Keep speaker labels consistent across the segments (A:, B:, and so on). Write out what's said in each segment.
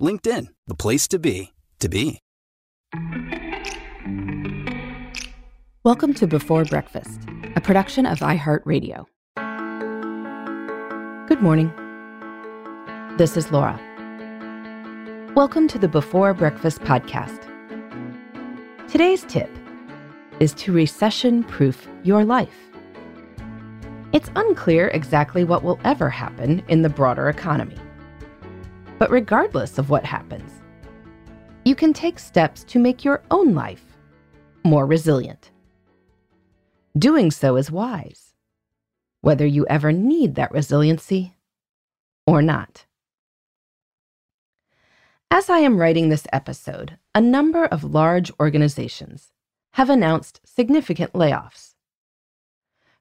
A: LinkedIn, the place to be, to be.
B: Welcome to Before Breakfast, a production of iHeartRadio. Good morning. This is Laura. Welcome to the Before Breakfast podcast. Today's tip is to recession proof your life. It's unclear exactly what will ever happen in the broader economy. But regardless of what happens, you can take steps to make your own life more resilient. Doing so is wise, whether you ever need that resiliency or not. As I am writing this episode, a number of large organizations have announced significant layoffs.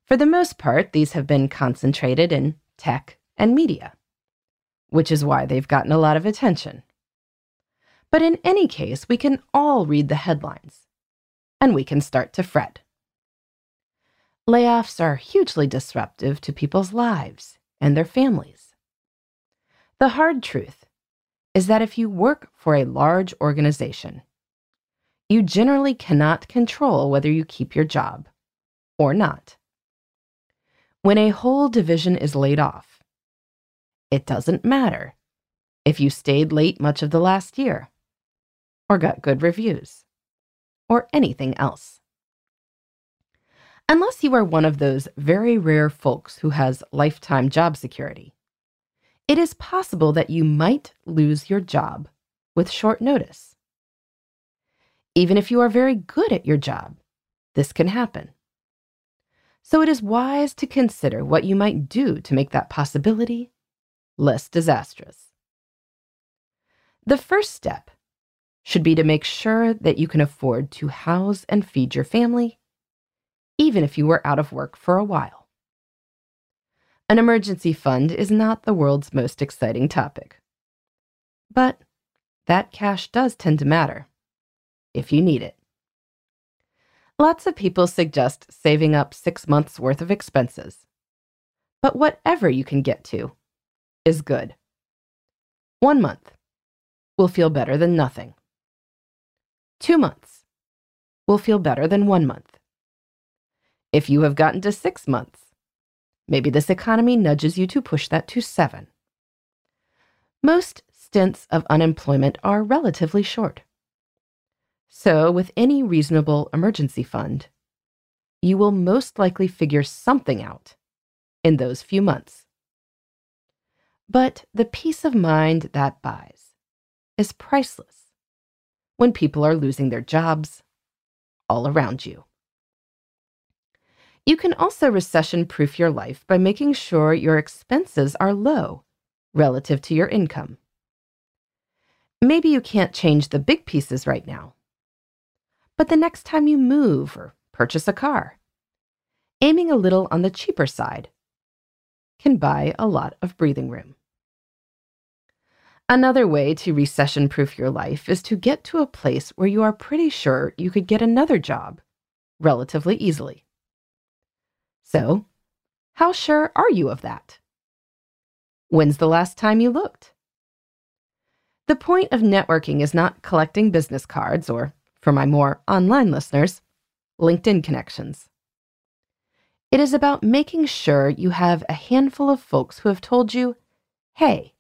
B: For the most part, these have been concentrated in tech and media, which is why they've gotten a lot of attention. But in any case, we can all read the headlines, and we can start to fret. Layoffs are hugely disruptive to people's lives and their families. The hard truth is that if you work for a large organization, you generally cannot control whether you keep your job or not. When a whole division is laid off, it doesn't matter if you stayed late much of the last year, or got good reviews, or anything else. Unless you are one of those very rare folks who has lifetime job security, it is possible that you might lose your job with short notice. Even if you are very good at your job, this can happen. So it is wise to consider what you might do to make that possibility less disastrous. The first step should be to make sure that you can afford to house and feed your family even if you were out of work for a while. An emergency fund is not the world's most exciting topic. But that cash does tend to matter if you need it. Lots of people suggest saving up six months' worth of expenses. But whatever you can get to is good. One month will feel better than nothing. Two months will feel better than one month. If you have gotten to six months, maybe this economy nudges you to push that to seven. Most stints of unemployment are relatively short. So, with any reasonable emergency fund, you will most likely figure something out in those few months. But the peace of mind that buys is priceless when people are losing their jobs all around you. You can also recession proof your life by making sure your expenses are low relative to your income. Maybe you can't change the big pieces right now, but the next time you move or purchase a car, aiming a little on the cheaper side can buy a lot of breathing room. Another way to recession proof your life is to get to a place where you are pretty sure you could get another job relatively easily. So, how sure are you of that? When's the last time you looked? The point of networking is not collecting business cards or, for my more online listeners, LinkedIn connections. It is about making sure you have a handful of folks who have told you, hey,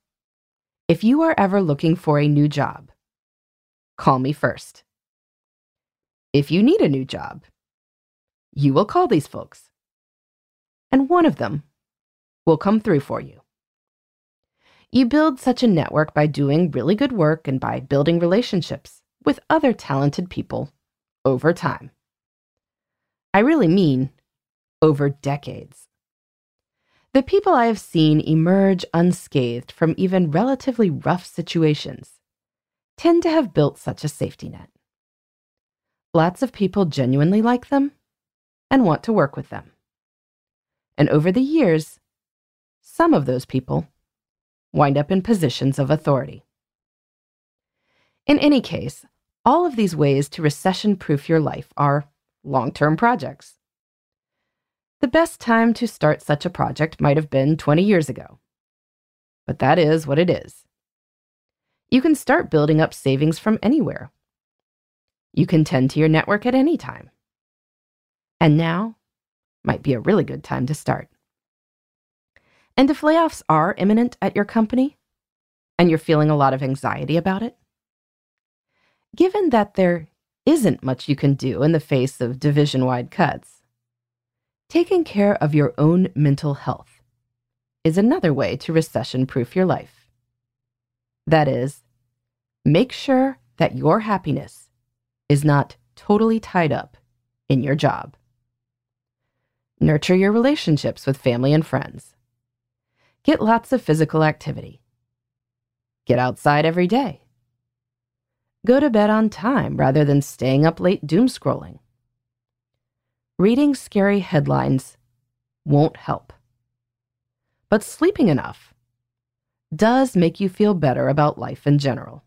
B: if you are ever looking for a new job, call me first. If you need a new job, you will call these folks, and one of them will come through for you. You build such a network by doing really good work and by building relationships with other talented people over time. I really mean over decades. The people I have seen emerge unscathed from even relatively rough situations tend to have built such a safety net. Lots of people genuinely like them and want to work with them. And over the years, some of those people wind up in positions of authority. In any case, all of these ways to recession proof your life are long term projects. The best time to start such a project might have been 20 years ago. But that is what it is. You can start building up savings from anywhere. You can tend to your network at any time. And now might be a really good time to start. And if layoffs are imminent at your company, and you're feeling a lot of anxiety about it, given that there isn't much you can do in the face of division wide cuts, Taking care of your own mental health is another way to recession proof your life. That is, make sure that your happiness is not totally tied up in your job. Nurture your relationships with family and friends. Get lots of physical activity. Get outside every day. Go to bed on time rather than staying up late doom scrolling reading scary headlines won't help. But sleeping enough does make you feel better about life in general.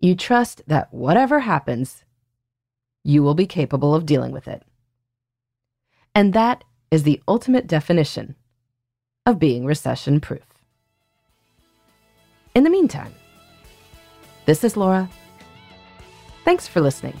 B: You trust that whatever happens, you will be capable of dealing with it. And that is the ultimate definition of being recession proof. In the meantime, this is Laura. Thanks for listening.